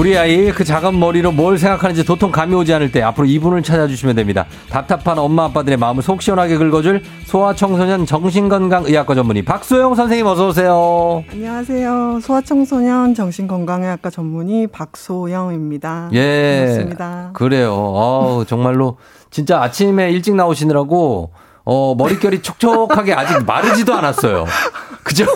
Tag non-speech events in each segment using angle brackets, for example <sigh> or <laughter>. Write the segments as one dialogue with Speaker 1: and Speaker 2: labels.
Speaker 1: 우리 아이 그 작은 머리로 뭘 생각하는지 도통 감이 오지 않을 때 앞으로 이분을 찾아주시면 됩니다. 답답한 엄마 아빠들의 마음을 속 시원하게 긁어줄 소아청소년 정신건강의학과 전문의 박소영 선생님 어서 오세요.
Speaker 2: 안녕하세요. 소아청소년 정신건강의학과 전문의 박소영입니다.
Speaker 1: 예. 반갑습니다. 그래요. 어 정말로 진짜 아침에 일찍 나오시느라고 어, 머릿결이 촉촉하게 아직 마르지도 않았어요. 그죠?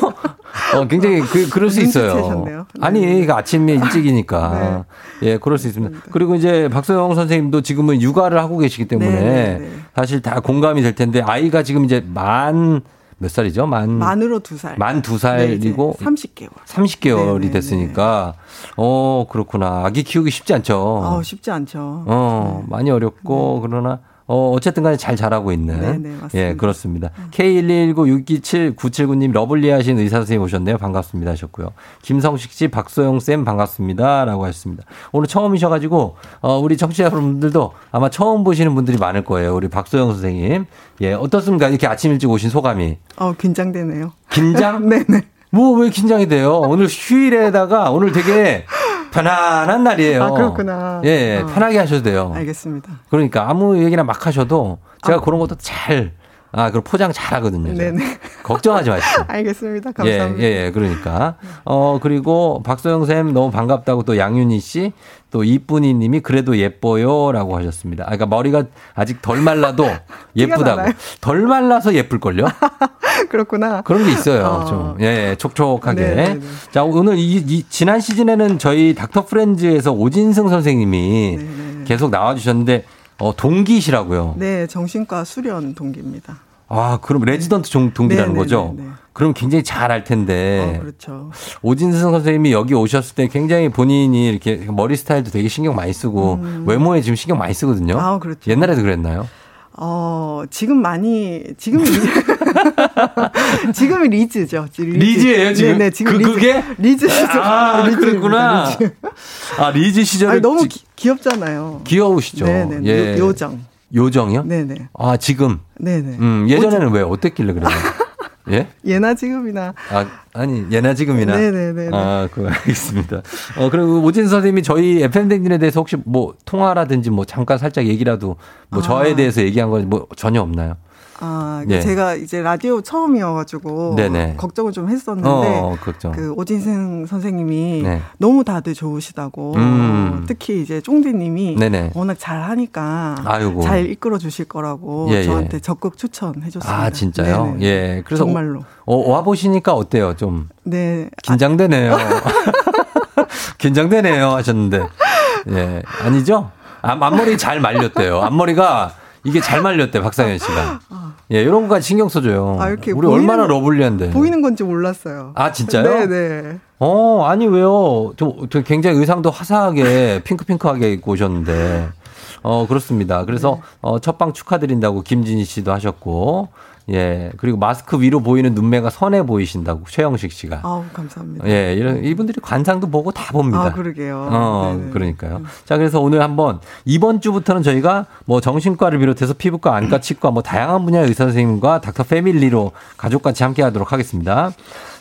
Speaker 1: 어, 굉장히 그, 그럴 수 있어요. 네. 아니, 그 아침에 일찍이니까. <laughs> 네. 예, 그럴 수 있습니다. 그리고 이제 박소영 선생님도 지금은 육아를 하고 계시기 때문에 네, 네, 사실 다 공감이 될 텐데 아이가 지금 이제 만, 몇 살이죠? 만.
Speaker 2: 만으로 두 살.
Speaker 1: 만 두 살이고.
Speaker 2: 30개월.
Speaker 1: 30개월이 됐으니까. 어, 그렇구나. 아기 키우기 쉽지 않죠.
Speaker 2: 어, 쉽지 않죠.
Speaker 1: 어, 많이 어렵고, 그러나 어, 어쨌든 간에 잘 자라고 있는. 네네, 네, 맞습니다. 예, 그렇습니다. 음. K119627979님 lovely 하신 의사 선생님 오셨네요. 반갑습니다 하셨고요. 김성식 씨, 박소영 쌤 반갑습니다. 라고 하셨습니다. 오늘 처음이셔가지고, 어, 우리 청취자 여러분들도 아마 처음 보시는 분들이 많을 거예요. 우리 박소영 선생님. 예, 어떻습니까? 이렇게 아침 일찍 오신 소감이.
Speaker 2: 어, 긴장되네요.
Speaker 1: 긴장?
Speaker 2: 네네. <laughs>
Speaker 1: 뭐, 왜 긴장이 돼요? 오늘 휴일에다가 오늘 되게 <laughs> 편안한 날이에요.
Speaker 2: 아, 그렇구나.
Speaker 1: 예, 예, 어. 편하게 하셔도 돼요.
Speaker 2: 알겠습니다.
Speaker 1: 그러니까 아무 얘기나 막 하셔도 제가 아. 그런 것도 잘, 아, 그 포장 잘 하거든요. 네네. 걱정하지 마시고. <laughs>
Speaker 2: 알겠습니다. 감사합니다.
Speaker 1: 예, 예, 예, 그러니까. 어, 그리고 박소영 쌤 너무 반갑다고 또 양윤희 씨, 또 이쁜이 님이 그래도 예뻐요 라고 하셨습니다. 아, 그러니까 머리가 아직 덜 말라도 <laughs> 예쁘다고. 덜 말라서 예쁠걸요?
Speaker 2: 그렇구나.
Speaker 1: 그런 게 있어요. 어. 좀. 예, 예 촉촉하게. 네네네. 네, 네. 자, 오늘 이, 이, 지난 시즌에는 저희 닥터 프렌즈에서 오진승 선생님이 네네. 네, 계속 나와주셨는데, 어, 동기시라고요.
Speaker 2: 네, 정신과 수련 동기입니다.
Speaker 1: 아, 그럼 레지던트 동기라는 거죠? 네네네. 그럼 굉장히 잘 알 텐데.
Speaker 2: 어, 그렇죠.
Speaker 1: 오진승 선생님이 여기 오셨을 때 굉장히 본인이 이렇게 머리 스타일도 되게 신경 많이 쓰고 음. 외모에 지금 신경 많이 쓰거든요.
Speaker 2: 아, 그렇죠.
Speaker 1: 옛날에도 그랬나요?
Speaker 2: 어, 지금 많이, 지금 <laughs> 지금이 리즈죠.
Speaker 1: 리즈. 리즈 예요 지금? 네네, 지금 그, 리즈. 그게?
Speaker 2: 리즈 시절.
Speaker 1: 아, 리즈 그랬구나. 리즈. 아, 리즈 시절에.
Speaker 2: 너무 기, 귀엽잖아요.
Speaker 1: 귀여우시죠?
Speaker 2: 네네. 예. 요, 정
Speaker 1: 요정이요?
Speaker 2: 네네.
Speaker 1: 아, 지금?
Speaker 2: 네네.
Speaker 1: 음, 예전에는 오정. 왜 어땠길래 그래요? <laughs> 예?
Speaker 2: 예나 지금이나.
Speaker 1: 아, 아니, 예나 지금이나.
Speaker 2: 네네네.
Speaker 1: 아, 그, 알겠습니다. 어, 그리고 오진 선생님이 저희 FM대행진에 대해서 혹시 뭐 통화라든지 뭐 잠깐 살짝 얘기라도 뭐 아. 저에 대해서 얘기한 건 뭐 전혀 없나요?
Speaker 2: 아, 네. 제가 이제 라디오 처음이어가지고 네네. 걱정을 좀 했었는데 어, 걱정. 그 오진승 선생님이 네. 너무 다들 좋으시다고 음. 특히 이제 쫑디님이 워낙 잘하니까 아이고. 잘 이끌어 주실 거라고 예, 예. 저한테 예. 적극 추천해 줬습니다.
Speaker 1: 아 진짜요? 네네. 예, 그래서
Speaker 2: 정말로
Speaker 1: 어, 와 보시니까 어때요? 좀
Speaker 2: 네.
Speaker 1: 긴장되네요. <laughs> 긴장되네요 하셨는데 예 아니죠? 앞, 앞머리 잘 말렸대요. 앞머리가 이게 잘 말렸대 박상현 씨가. 예, 이런 거까지 신경 써줘요. 아, 이렇게 우리 얼마나 러블리한데.
Speaker 2: 보이는 건지 몰랐어요.
Speaker 1: 아, 진짜요?
Speaker 2: 네네. 네.
Speaker 1: 어, 아니, 왜요? 좀, 굉장히 의상도 화사하게, 핑크핑크하게 입고 오셨는데. 어, 그렇습니다. 그래서, 네. 어, 첫방 축하드린다고 김진희 씨도 하셨고, 예. 그리고 마스크 위로 보이는 눈매가 선해 보이신다고 최영식 씨가.
Speaker 2: 아우, 감사합니다.
Speaker 1: 예. 이런 이분들이 관상도 보고 다 봅니다.
Speaker 2: 아, 그러게요.
Speaker 1: 어, 네네. 그러니까요. 자, 그래서 오늘 한번 이번 주부터는 저희가 뭐 정신과를 비롯해서 피부과, 안과, 치과 뭐 다양한 분야의 의사 선생님과 닥터 패밀리로 가족같이 함께 하도록 하겠습니다.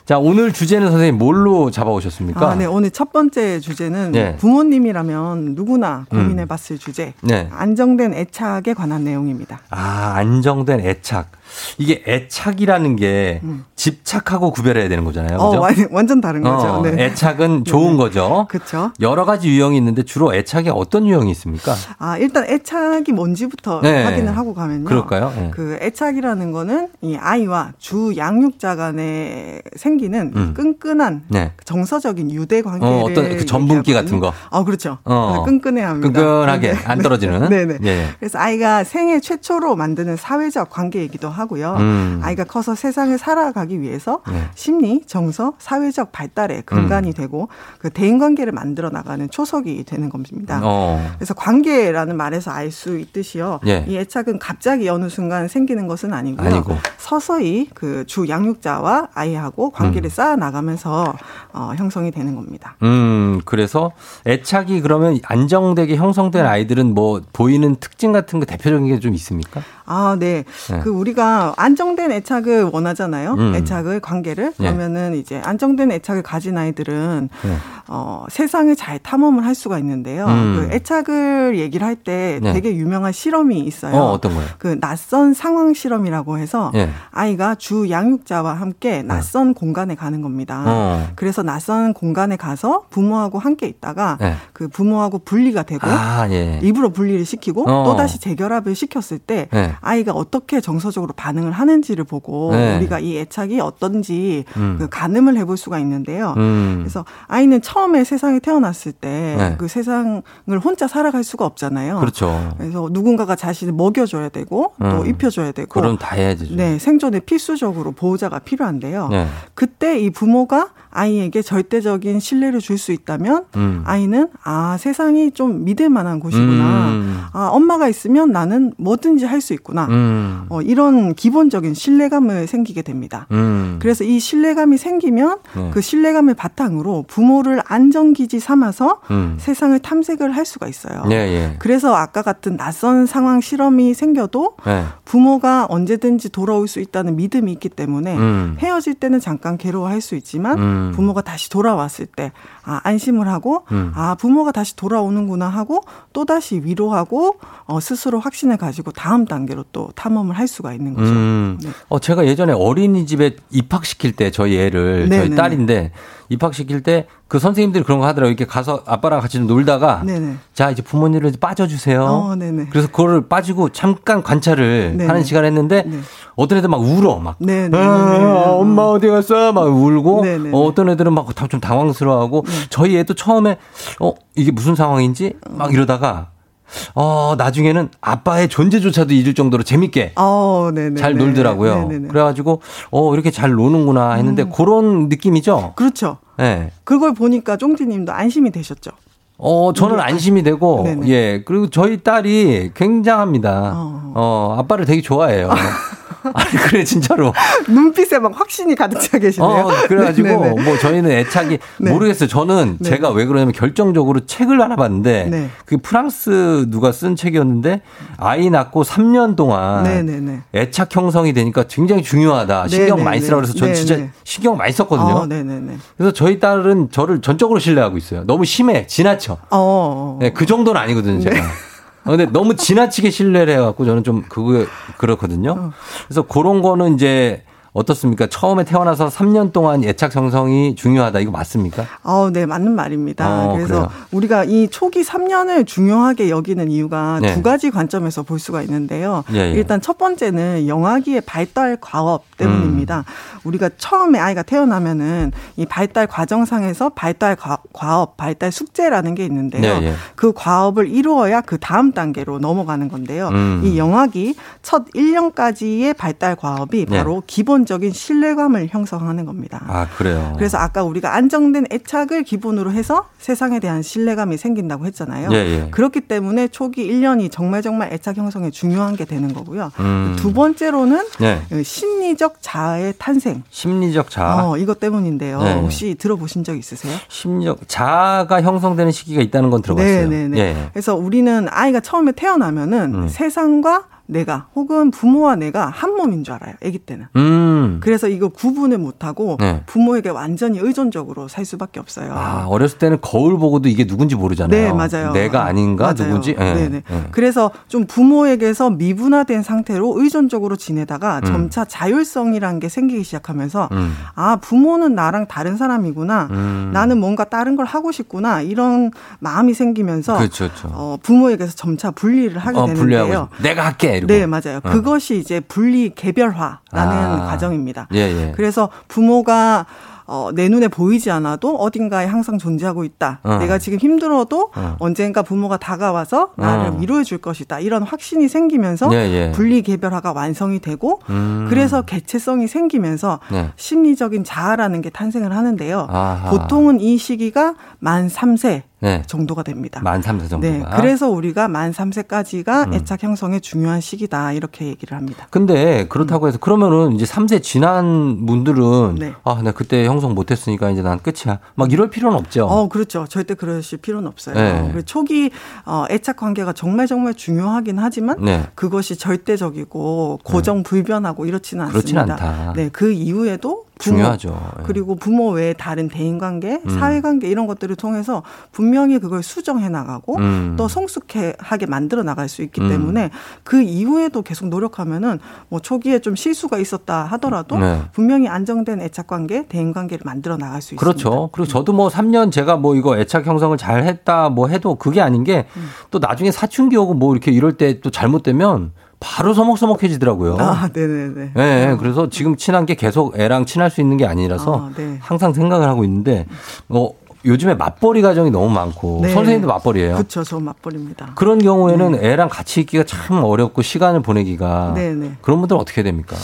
Speaker 1: 자, 오늘 주제는 선생님 뭘로 잡아오셨습니까?
Speaker 2: 아, 네. 오늘 첫 번째 주제는 네. 부모님이라면 누구나 고민해 봤을 음. 주제. 네. 안정된 애착에 관한 내용입니다.
Speaker 1: 아, 안정된 애착. 이게 애착이라는 게 음. 집착하고 구별해야 되는 거잖아요.
Speaker 2: 어, 그죠? 완전 다른 거죠.
Speaker 1: 어, 네. 애착은 <laughs> 좋은 네. 거죠.
Speaker 2: 그렇죠.
Speaker 1: 여러 가지 유형이 있는데 주로 애착이 어떤 유형이 있습니까?
Speaker 2: 아, 일단 애착이 뭔지부터 네. 확인을 하고 가면요.
Speaker 1: 그럴까요? 네.
Speaker 2: 그 애착이라는 거는 이 아이와 주 양육자 간에 생기는 음. 끈끈한 네. 정서적인 유대 관계를
Speaker 1: 어, 어떤 그 전분기 같은 거.
Speaker 2: 아, 그렇죠. 어. 끈끈해 합니다.
Speaker 1: 끈끈하게 네. 안 떨어지는.
Speaker 2: 네네. <laughs> 네. 그래서 아이가 생애 최초로 만드는 사회적 관계이기도 하고 하고요. 음. 아이가 커서 세상을 살아가기 위해서 네. 심리, 정서, 사회적 발달의 근간이 음. 되고 그 대인 관계를 만들어 나가는 초석이 되는 겁니다. 어. 그래서 관계라는 말에서 알 수 있듯이요. 예. 이 애착은 갑자기 어느 순간 생기는 것은 아니고요. 아니고. 서서히 그 주 양육자와 아이하고 관계를 음. 쌓아 나가면서 어, 형성이 되는 겁니다.
Speaker 1: 음, 그래서 애착이 그러면 안정되게 형성된 아이들은 뭐 보이는 특징 같은 거 대표적인 게 좀 있습니까?
Speaker 2: 아, 네. 네. 그 우리가 안정된 애착을 원하잖아요. 음. 애착을 관계를 네. 그러면은 이제 안정된 애착을 가진 아이들은 네. 어, 세상을 잘 탐험을 할 수가 있는데요. 음. 그 애착을 얘기를 할때 네. 되게 유명한 실험이 있어요.
Speaker 1: 어, 어떤 거요?
Speaker 2: 그 낯선 상황 실험이라고 해서 네. 아이가 주 양육자와 함께 네. 낯선 공간에 가는 겁니다. 어. 그래서 낯선 공간에 가서 부모하고 함께 있다가 그 부모하고 분리가 되고 아, 예. 입으로 분리를 시키고 어. 또 다시 재결합을 시켰을 때 아이가 어떻게 정서적으로 반응을 하는지를 보고 네. 우리가 이 애착이 어떤지 음. 그 가늠을 해볼 수가 있는데요. 음. 그래서 아이는 처음에 세상에 태어났을 때그 네. 그 세상을 혼자 살아갈 수가 없잖아요.
Speaker 1: 그렇죠.
Speaker 2: 그래서 누군가가 자신을 먹여줘야 되고 또 음. 입혀줘야 되고.
Speaker 1: 그럼 다 해야지.
Speaker 2: 네, 생존에 필수적으로 보호자가 필요한데요. 네. 그때 이 부모가 아이에게 절대적인 신뢰를 줄 수 있다면 음. 아이는 아 세상이 좀 믿을 만한 곳이구나. 음. 아 엄마가 있으면 나는 뭐든지 할 수 있 구나. 음. 어, 이런 기본적인 신뢰감을 생기게 됩니다. 음. 그래서 이 신뢰감이 생기면 네. 그 신뢰감을 바탕으로 부모를 안정기지 삼아서 음. 세상을 탐색을 할 수가 있어요. 예, 예. 그래서 아까 같은 낯선 상황 실험이 생겨도 네. 부모가 언제든지 돌아올 수 있다는 믿음이 있기 때문에 음. 헤어질 때는 잠깐 괴로워할 수 있지만 음. 부모가 다시 돌아왔을 때 아, 안심을 하고 음. 아 부모가 다시 돌아오는구나 하고 또 다시 위로하고 어, 스스로 확신을 가지고 다음 단계 로 또 탐험을 할 수가 있는 거죠. 음.
Speaker 1: 네. 어 제가 예전에 어린이집에 입학시킬 때 저희 애를 네네네. 저희 딸인데 입학시킬 때 그 선생님들이 그런 거 하더라고요. 이렇게 가서 아빠랑 같이 놀다가 네네. 자 이제 부모님을 빠져주세요. 어, 그래서 그거를 빠지고 잠깐 관찰을 네네. 하는 시간 을 했는데 네. 어떤 애들 막 울어 막 아, 엄마 어디 갔어 막 울고 어, 떤 애들은 막 좀 당황스러워하고 네. 저희 애도 처음에 어 이게 무슨 상황인지 막 이러다가 어, 나중에는 아빠의 존재조차도 잊을 정도로 재밌게 어, 잘 놀더라고요. 네네네. 그래가지고, 어, 이렇게 잘 노는구나 했는데 음. 그런 느낌이죠?
Speaker 2: 그렇죠. 네. 그걸 보니까 쫑지 님도 안심이 되셨죠?
Speaker 1: 어, 저는 안심이 되고, 네네. 예. 그리고 저희 딸이 굉장합니다. 어, 어 아빠를 되게 좋아해요. <laughs> <laughs> 아니 그래 진짜로 <laughs>
Speaker 2: 눈빛에 막 확신이 가득 차 계시네요. 어,
Speaker 1: 그래가지고 네네네. 뭐 저희는 애착이 <laughs> 네. 모르겠어요. 저는 네. 제가 왜 그러냐면 결정적으로 책을 하나 봤는데 네. 그 프랑스 누가 쓴 책이었는데 아이 낳고 3년 동안 네네네. 애착 형성이 되니까 굉장히 중요하다. 신경 많이 쓰라 그래서 저 진짜 신경 많이 썼거든요. 어, 그래서 저희 딸은 저를 전적으로 신뢰하고 있어요. 너무 심해 지나쳐. 어, 어, 어. 네, 그 정도는 아니거든요. 제가. 네. 아, 근데 너무 지나치게 신뢰를 해갖고 저는 좀 그거 그렇거든요. 어. 그래서 그런 거는 이제 어떻습니까? 처음에 태어나서 3년 동안 예착 형성이 중요하다. 이거 맞습니까?
Speaker 2: 어, 네, 맞는 말입니다. 어, 그래서 그래요? 우리가 이 초기 3년을 중요하게 여기는 이유가 네. 두 가지 관점에서 볼 수가 있는데요. 예, 예. 일단 첫 번째는 영아기의 발달 과업 때문입니다. 음. 우리가 처음에 아이가 태어나면은 이 발달 과정상에서 발달 과업, 발달 숙제라는 게 있는데요. 네, 예. 그 과업을 이루어야 그 다음 단계로 넘어가는 건데요. 음. 이 영아기 첫 1년까지의 발달 과업이 네. 바로 기본 적인 신뢰감을 형성하는 겁니다.
Speaker 1: 아, 그래요.
Speaker 2: 그래서 아까 우리가 안정된 애착을 기본으로 해서 세상에 대한 신뢰감이 생긴다고 했잖아요. 예, 예. 그렇기 때문에 초기 1년이 정말 정말 애착 형성에 중요한 게 되는 거고요. 음. 두 번째로는 네. 심리적 자아의 탄생 탄생.
Speaker 1: 심리적 자아.
Speaker 2: 어, 이것 때문인데요. 네. 혹시 들어보신 적 있으세요?
Speaker 1: 심리적 자아가 형성되는 시기가 있다는 건 들어봤어요.
Speaker 2: 네, 네, 네. 예. 그래서 우리는 아이가 처음에 태어나면은 음. 세상과 내가 혹은 부모와 내가 한 몸인 줄 알아요. 아기 때는. 음. 그래서 이거 구분을 못 하고 네. 부모에게 완전히 의존적으로 살 수밖에 없어요.
Speaker 1: 아, 어렸을 때는 거울 보고도 이게 누군지 모르잖아요.
Speaker 2: 네, 맞아요.
Speaker 1: 내가 아닌가 맞아요. 누군지. 네.
Speaker 2: 네, 네. 네. 그래서 좀 부모에게서 미분화된 상태로 의존적으로 지내다가 음. 점차 자율성이라는 게 생기기 시작하면서 음. 아, 부모는 나랑 다른 사람이구나. 음. 나는 뭔가 다른 걸 하고 싶구나. 이런 마음이 생기면서 그렇죠, 그렇죠. 어, 부모에게서 점차 분리를 하게 어, 되는데요.
Speaker 1: 내가 할게. 이러고.
Speaker 2: 네, 맞아요. 어. 그것이 이제 분리 개별화라는 아. 과정입니다. 예, 예. 그래서 부모가 어, 내 눈에 보이지 않아도 어딘가에 항상 존재하고 있다. 어. 내가 지금 힘들어도 어. 언젠가 부모가 다가와서 나를 어. 위로해 줄 것이다. 이런 확신이 생기면서 예, 예. 분리 개별화가 완성이 되고 음. 그래서 개체성이 생기면서 네. 심리적인 자아라는 게 탄생을 하는데요. 아하. 보통은 이 시기가 만 3세 네. 정도가 됩니다.
Speaker 1: 만 3세 정도가. 네.
Speaker 2: 그래서 우리가 만 3세까지가 음. 애착 형성의 중요한 시기다. 이렇게 얘기를 합니다.
Speaker 1: 근데 그렇다고 해서 그러면은 이제 3세 지난 분들은 네. 아, 나 그때 형성 못 했으니까 이제 난 끝이야. 막 이럴 필요는 없죠.
Speaker 2: 어, 그렇죠. 절대 그러실 필요는 없어요. 네. 초기 어, 애착 관계가 정말 정말 중요하긴 하지만 네. 그것이 절대적이고 고정 불변하고 이렇지는 않습니다. 그렇진 않다. 네. 그 이후에도
Speaker 1: 중요하죠.
Speaker 2: 예. 그리고 부모 외에 다른 대인 관계, 음. 사회 관계 이런 것들을 통해서 분명히 그걸 수정해 나가고 음. 또 성숙하게 만들어 나갈 수 있기 음. 때문에 그 이후에도 계속 노력하면은 뭐 초기에 좀 실수가 있었다 하더라도 네. 분명히 안정된 애착 관계, 대인 관계를 만들어 나갈 수
Speaker 1: 그렇죠.
Speaker 2: 있습니다.
Speaker 1: 그렇죠. 그리고 저도 뭐 3년 제가 뭐 이거 애착 형성을 잘 했다 뭐 해도 그게 아닌 게또 음. 나중에 사춘기 오고 뭐 이렇게 이럴 때 또 잘못되면 바로 서먹서먹해지더라고요.
Speaker 2: 아, 네네네.
Speaker 1: 네, 어. 그래서 지금 친한 게 계속 애랑 친할 수 있는 게 아니라서 아, 네. 항상 생각을 하고 있는데, 어, 요즘에 맞벌이 가정이 너무 많고 네. 선생님도 맞벌이에요.
Speaker 2: 그렇죠, 저 맞벌입니다.
Speaker 1: 그런 경우에는 네. 애랑 같이 있기가 참 어렵고 시간을 보내기가 네네. 네. 그런 분들은 어떻게 됩니까?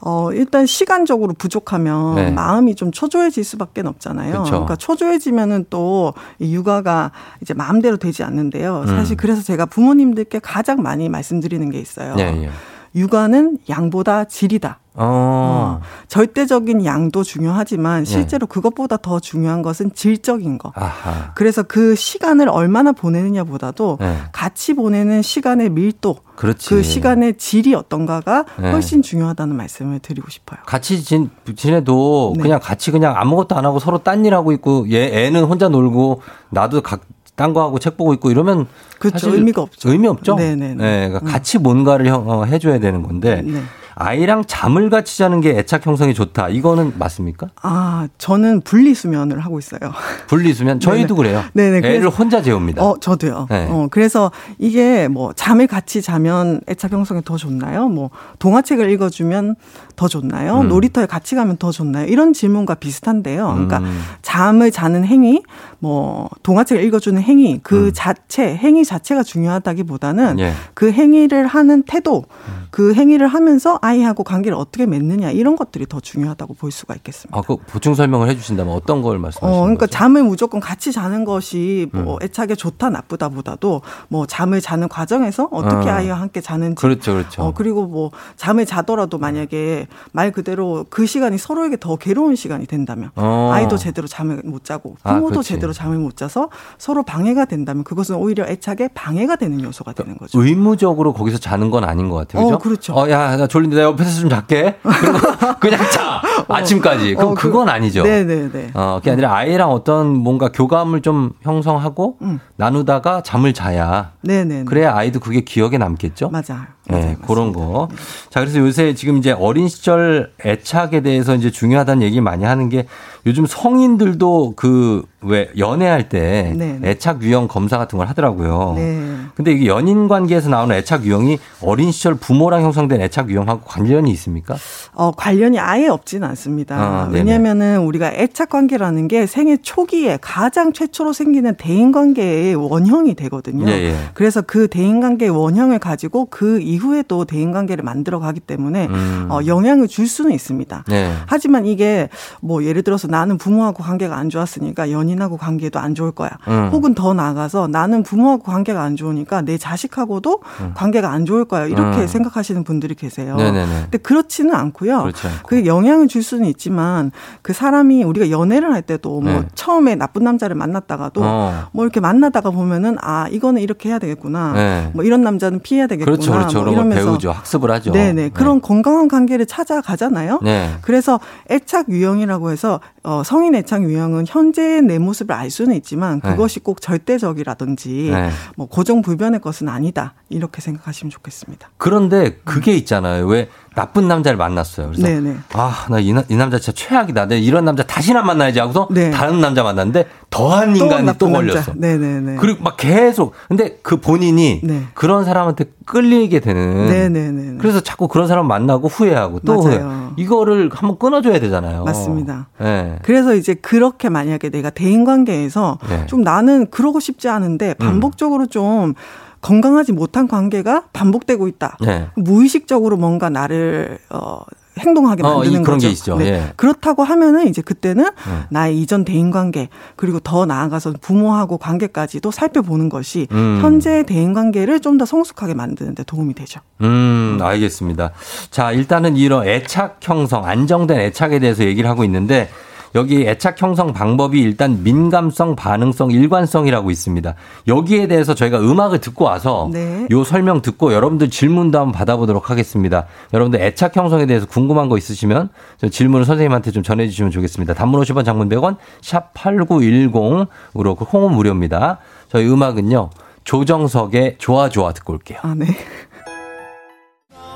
Speaker 2: 어, 일단 시간적으로 부족하면 네. 마음이 좀 초조해질 수밖에 없잖아요. 그쵸. 그러니까 초조해지면은 또 육아가 이제 마음대로 되지 않는데요. 사실 음. 그래서 제가 부모님들께 가장 많이 말씀드리는 게 있어요. 네, 네. 육아는 양보다 질이다. 어. 어. 절대적인 양도 중요하지만 네. 실제로 네. 그것보다 더 중요한 것은 질적인 거. 아하. 그래서 그 시간을 얼마나 보내느냐보다도 네. 같이 보내는 시간의 밀도, 그렇지. 그 시간의 질이 어떤가가 네. 훨씬 중요하다는 말씀을 드리고 싶어요.
Speaker 1: 같이 진, 지내도 네. 그냥 같이 그냥 아무것도 안 하고 서로 딴 일 하고 있고 얘 애는 혼자 놀고 나도 각 딴거 하고 책 보고 있고 이러면
Speaker 2: 그렇죠. 의미가 없죠.
Speaker 1: 의미 없죠. 네네. 네, 그러니까 음. 같이 뭔가를 어, 해줘야 되는 건데 네. 아이랑 잠을 같이 자는 게 애착 형성이 좋다. 이거는 맞습니까?
Speaker 2: 아, 저는 분리수면을 하고 있어요.
Speaker 1: 분리수면? <laughs> 저희도 네네. 그래요. 네네. 애를 그래서, 혼자 재웁니다.
Speaker 2: 어, 저도요. 네. 어, 그래서 이게 뭐 잠을 같이 자면 애착 형성이 더 좋나요? 뭐 동화책을 읽어주면 더 좋나요? 음. 놀이터에 같이 가면 더 좋나요? 이런 질문과 비슷한데요. 그러니까 음. 잠을 자는 행위, 뭐 동화책을 읽어주는 행위 그 음. 자체 행위 자체가 중요하다기보다는 예. 그 행위를 하는 태도, 음. 그 행위를 하면서 아이하고 관계를 어떻게 맺느냐 이런 것들이 더 중요하다고 볼 수가 있겠습니다.
Speaker 1: 아, 그 보충 설명을 해주신다면 어떤 걸 말씀하시는 어,
Speaker 2: 그러니까
Speaker 1: 거죠?
Speaker 2: 잠을 무조건 같이 자는 것이 뭐 음. 애착에 좋다 나쁘다보다도 뭐 잠을 자는 과정에서 어떻게 어. 아이와 함께 자는지,
Speaker 1: 그렇죠, 그렇죠.
Speaker 2: 어, 그리고 뭐 잠을 자더라도 만약에 말 그대로 그 시간이 서로에게 더 괴로운 시간이 된다면 어. 아이도 제대로 잠을 못 자고 아, 부모도 아, 제대로 잠을 못 자서 서로 방해가 된다면 그것은 오히려 애착 에 방해가 되는 요소가 되는 거죠.
Speaker 1: 의무적으로 거기서 자는 건 아닌 것 같아요. 그죠? 어,
Speaker 2: 그렇죠.
Speaker 1: 어, 야, 나 졸린데 내 옆에서 좀 잘게. <laughs> 그냥 자. 어. 아침까지. 그럼 어, 그, 그건 아니죠.
Speaker 2: 네네네.
Speaker 1: 어, 그게 아니라 아이랑 어떤 뭔가 교감을 좀 형성하고 음. 나누다가 잠을 자야. 네네. 그래야 아이도 그게 기억에 남겠죠?
Speaker 2: 맞아요.
Speaker 1: 네, 맞아요. 그런 거. 자, 그래서 요새 지금 이제 어린 시절 애착에 대해서 이제 중요하다는 얘기 많이 하는 게 요즘 성인들도 그 왜 연애할 때 네, 네. 애착 유형 검사 같은 걸 하더라고요. 네. 근데 이게 연인 관계에서 나오는 애착 유형이 어린 시절 부모랑 형성된 애착 유형하고 관련이 있습니까?
Speaker 2: 어, 관련이 아예 없지는 않습니다. 아, 왜냐면은 우리가 애착 관계라는 게 생애 초기에 가장 최초로 생기는 대인 관계의 원형이 되거든요. 예, 예. 그래서 그 대인 관계의 원형을 가지고 그 이 후에도 대인 관계를 만들어 가기 때문에 음. 어, 영향을 줄 수는 있습니다. 네. 하지만 이게 뭐 예를 들어서 나는 부모하고 관계가 안 좋았으니까 연인하고 관계도 안 좋을 거야. 음. 혹은 더 나아가서 나는 부모하고 관계가 안 좋으니까 내 자식하고도 음. 관계가 안 좋을 거야. 이렇게 음. 생각하시는 분들이 계세요. 네네네. 근데 그렇지는 않고요. 그렇지 않고. 영향을 줄 수는 있지만 그 사람이 우리가 연애를 할 때도 뭐 네. 처음에 나쁜 남자를 만났다가도 어. 뭐 이렇게 만나다가 보면은 아 이거는 이렇게 해야 되겠구나. 네. 뭐 이런 남자는 피해야 되겠구나.
Speaker 1: 그렇죠, 그렇죠. 뭐 이러면서 배우죠. 학습을 하죠.
Speaker 2: 네네 네. 그런 건강한 관계를 찾아가잖아요. 네. 그래서 애착 유형이라고 해서 어, 성인 애착 유형은 현재의 내 모습을 알 수는 있지만 네. 그것이 네. 꼭 절대적이라든지 네. 뭐 고정 불변의 것은 아니다 이렇게 생각하시면 좋겠습니다.
Speaker 1: 그런데 그게 있잖아요. 왜 나쁜 남자를 만났어요. 그래서 네네. 아나 이, 이 남자 진짜 최악이다. 내 이런 남자 다시는 안 만나야지 하고서 네. 다른 남자 만났는데 더한 인간이 또, 또 걸렸어. 네네네. 그리고 막 계속 근데 그 본인이 네. 그런 사람한테 끌리게 되는. 네네네. 그래서 자꾸 그런 사람 만나고 후회하고 또 후회. 이거를 한번 끊어줘야 되잖아요.
Speaker 2: 맞습니다. 네. 그래서 이제 그렇게 만약에 내가 대인 관계에서 네. 좀 나는 그러고 싶지 않은데 음. 반복적으로 음. 좀 건강하지 못한 관계가 반복되고 있다. 네. 무의식적으로 뭔가 나를 어 행동하게 어, 만드는 어,
Speaker 1: 그런
Speaker 2: 거죠.
Speaker 1: 게 있죠. 네. 예.
Speaker 2: 그렇다고 하면은 이제 그때는 네. 나의 이전 대인 관계 그리고 더 나아가서 부모하고 관계까지도 살펴보는 것이 음. 현재 대인 관계를 좀 더 성숙하게 만드는 데 도움이 되죠.
Speaker 1: 음, 알겠습니다. 자, 일단은 이런 애착 형성, 안정된 애착에 대해서 얘기를 하고 있는데 여기 애착 형성 방법이 일단 민감성, 반응성, 일관성이라고 있습니다. 여기에 대해서 저희가 음악을 듣고 와서 네. 요 설명 듣고 여러분들 질문도 한번 받아보도록 하겠습니다. 여러분들 애착 형성에 대해서 궁금한 거 있으시면 질문을 선생님한테 좀 전해주시면 좋겠습니다. 단문 50원, 장문 100원, 샵 8910으로 그 홍은 무료입니다. 저희 음악은요. 조정석의 좋아 좋아 듣고 올게요.
Speaker 2: 아, 네.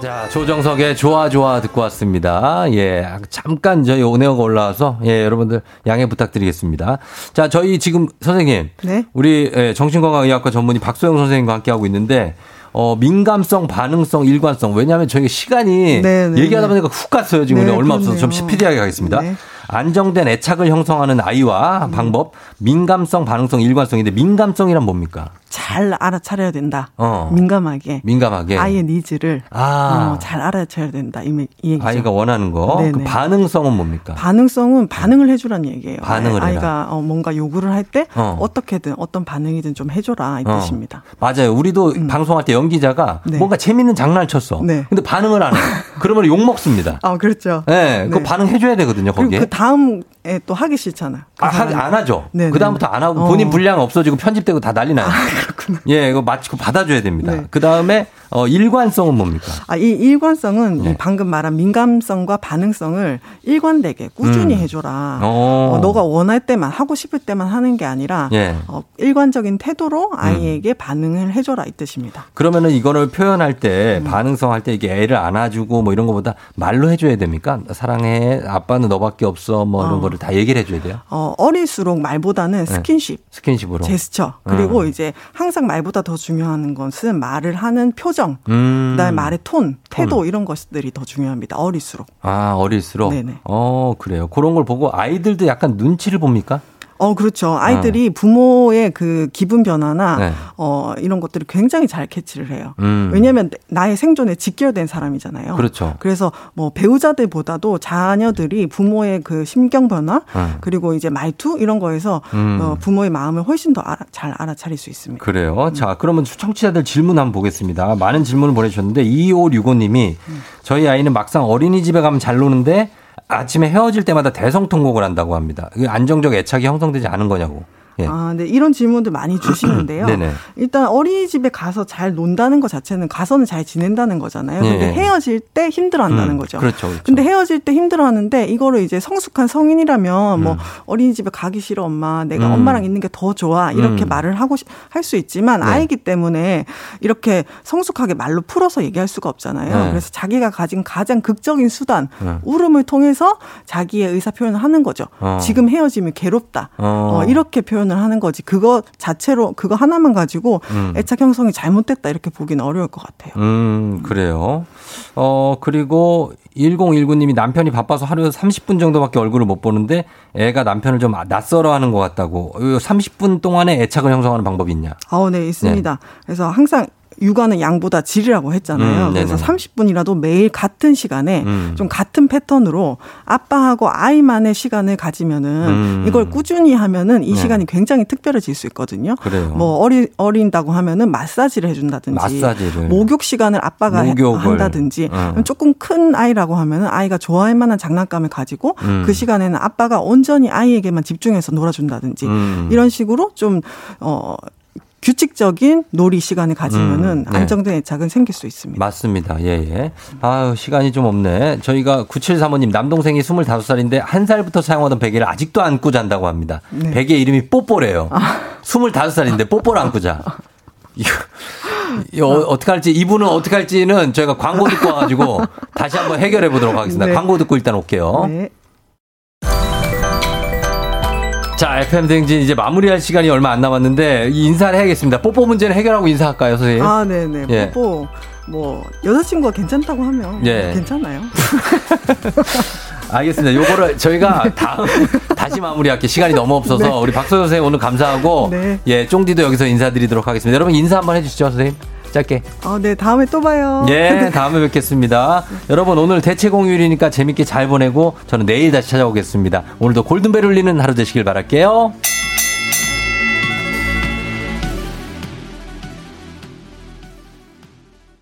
Speaker 1: 자, 조정석의 좋아 좋아 듣고 왔습니다. 예, 잠깐 저희 오네어가 올라와서 예, 여러분들 양해 부탁드리겠습니다. 자, 저희 지금 선생님, 네? 우리 예, 정신건강의학과 전문의 박소영 선생님과 함께 하고 있는데 어, 민감성, 반응성, 일관성. 왜냐하면 저희가 시간이 네네 네, 얘기하다 네. 보니까 훅 갔어요. 지금 네, 얼마 없어서 좀 스피디하게 가겠습니다. 네. 안정된 애착을 형성하는 아이와 음. 방법, 민감성, 반응성, 일관성인데 민감성이란 뭡니까?
Speaker 2: 잘 알아차려야 된다. 어. 민감하게.
Speaker 1: 민감하게.
Speaker 2: 아이의 needs를 아. 어, 잘 알아차려야 된다. 이, 이 얘기죠.
Speaker 1: 아이가 원하는 거. 그 반응성은 뭡니까?
Speaker 2: 반응성은 반응을 해주라는 얘기예요. 반응을 아이 가 어, 뭔가 요구를 할 때 어. 떻게든 어떤 반응이든 좀 해줘라 이 어. 뜻입니다.
Speaker 1: 맞아요. 우리도 음. 방송할 때 연기자가 네. 뭔가 재밌는 장난을 쳤어. 네. 근데 반응을 안 해. <laughs> 그러면 욕 먹습니다.
Speaker 2: 아 그렇죠.
Speaker 1: 네, 그 네. 반응해줘야 되거든요. 거기에.
Speaker 2: 그 다음 에또 하기 싫잖아. 그
Speaker 1: 아, 안 하죠. 그 다음부터 안 하고 본인 어. 분량 없어지고 편집되고 다 난리 나요. 아, 그렇구나. 예, 이거 마치고 받아줘야 됩니다. 네. 그 다음에 어, 일관성은 뭡니까?
Speaker 2: 아, 이 일관성은 네. 방금 말한 민감성과 반응성을 일관되게 꾸준히 음. 해줘라. 어. 어, 너가 원할 때만 하고 싶을 때만 하는 게 아니라 예. 어, 일관적인 태도로 아이에게 음. 반응을 해줘라 이 뜻입니다.
Speaker 1: 그러면은 이거를 표현할 때 음. 반응성 할 때 이게 애를 안아주고 뭐 이런 것보다 말로 해줘야 됩니까? 사랑해, 아빠는 너밖에 없어 뭐 이런 어. 거를 다 얘기를 해줘야 돼요.
Speaker 2: 어, 어릴수록 말보다는 네. 스킨십, 네.
Speaker 1: 스킨십으로
Speaker 2: 제스처 그리고 음. 이제 항상 말보다 더 중요한 것은 말을 하는 표정 표정, 음. 그다음에 말의 톤, 태도 톤. 이런 것들이 더 중요합니다. 어릴수록.
Speaker 1: 아, 어릴수록. 네네. 어, 그래요. 그런 걸 보고 아이들도 약간 눈치를 봅니까?
Speaker 2: 어, 그렇죠. 아이들이 어. 부모의 그 기분 변화나 네. 어, 이런 것들을 굉장히 잘 캐치를 해요. 음. 왜냐하면 나의 생존에 직결된 사람이잖아요.
Speaker 1: 그렇죠.
Speaker 2: 그래서 뭐 배우자들보다도 자녀들이 부모의 그 심경 변화 음. 그리고 이제 말투 이런 거에서 음. 어, 부모의 마음을 훨씬 더 알아, 잘 알아차릴 수 있습니다.
Speaker 1: 그래요. 음. 자, 그러면 청취자들 질문 한번 보겠습니다. 많은 질문을 보내주셨는데 2565님이 음. 저희 아이는 막상 어린이집에 가면 잘 노는데 아침에 헤어질 때마다 대성통곡을 한다고 합니다. 안정적 애착이 형성되지 않은 거냐고.
Speaker 2: 예. 아, 네. 이런 질문들 많이 주시는데요. <clears throat> 일단 어린이집에 가서 잘 논다는 것 자체는 가서는 잘 지낸다는 거잖아요. 근데 예. 헤어질 때 힘들어한다는 음, 거죠.
Speaker 1: 그렇죠, 그렇죠.
Speaker 2: 근데 헤어질 때 힘들어하는데 이거를 이제 성숙한 성인이라면 뭐 음. 뭐 어린이집에 가기 싫어 엄마, 내가 음. 엄마랑 있는 게 더 좋아 이렇게 음. 말을 하고 할 수 있지만 네. 아이기 때문에 이렇게 성숙하게 말로 풀어서 얘기할 수가 없잖아요. 네. 그래서 자기가 가진 가장 극적인 수단 네. 울음을 통해서 자기의 의사 표현을 하는 거죠. 어. 지금 헤어지면 괴롭다. 어. 어, 이렇게 표현 표현을 하는 거지 그거 자체로 그거 하나만 가지고 음. 애착 형성이 잘못됐다 이렇게 보기는 어려울 것 같아요.
Speaker 1: 음, 그래요. 어, 그리고 1019님이 남편이 바빠서 하루에 30분 정도밖에 얼굴을 못 보는데 애가 남편을 좀 낯설어 하는 것 같다고. 30분 동안에 애착을 형성하는 방법이 있냐?
Speaker 2: 아, 네, 있습니다. 네. 그래서 항상 육아는 양보다 질이라고 했잖아요. 음, 그래서 30분이라도 매일 같은 시간에 음. 좀 같은 패턴으로 아빠하고 아이만의 시간을 가지면은 음. 이걸 꾸준히 하면은 이 네. 시간이 굉장히 특별해질 수 있거든요.
Speaker 1: 그래요.
Speaker 2: 뭐 어리 어린다고 하면은 마사지를 해준다든지,
Speaker 1: 마사지를.
Speaker 2: 목욕 시간을 아빠가 목욕을. 한다든지, 음. 조금 큰 아이라고 하면은 아이가 좋아할 만한 장난감을 가지고 음. 그 시간에는 아빠가 온전히 아이에게만 집중해서 놀아준다든지 음. 이런 식으로 좀 어 규칙적인 놀이 시간을 가지면은 음, 네. 안정된 애착은 생길 수 있습니다.
Speaker 1: 맞습니다. 예, 예. 아 시간이 좀 없네. 저희가 9735님 남동생이 25살인데 한 살부터 사용하던 베개를 아직도 안고 잔다고 합니다. 네. 베개 이름이 뽀뽀래요. 아. 25살인데 뽀뽀를 안고 자. 이거, 이거 어, 떻게 할지 이분은 어떻게 할지는 저희가 광고 듣고 와가지고 다시 한번 해결해 보도록 하겠습니다. 네. 광고 듣고 일단 올게요. 네. 자, FM 댕진 이제 마무리할 시간이 얼마 안 남았는데 인사를 해야겠습니다. 뽀뽀 문제는 해결하고 인사할까요, 선생님?
Speaker 2: 아, 네 네. 예. 뽀뽀. 뭐 여자친구가 괜찮다고 하면 예. 괜찮아요. <laughs>
Speaker 1: 알겠습니다. 요거를 저희가 다음 다시 마무리할게 시간이 너무 없어서 네. 우리 박소 선생님 오늘 감사하고 네. 예 쫑디도 여기서 인사드리도록 하겠습니다. 여러분 인사 한번 해주시죠, 선생님. 짧게.
Speaker 2: 어, 네, 다음에 또 봐요.
Speaker 1: 예, <laughs> 네. 다음에 뵙겠습니다. 여러분, 오늘 대체 공휴일이니까 재밌게 잘 보내고 저는 내일 다시 찾아오겠습니다. 오늘도 골든벨 울리는 하루 되시길 바랄게요.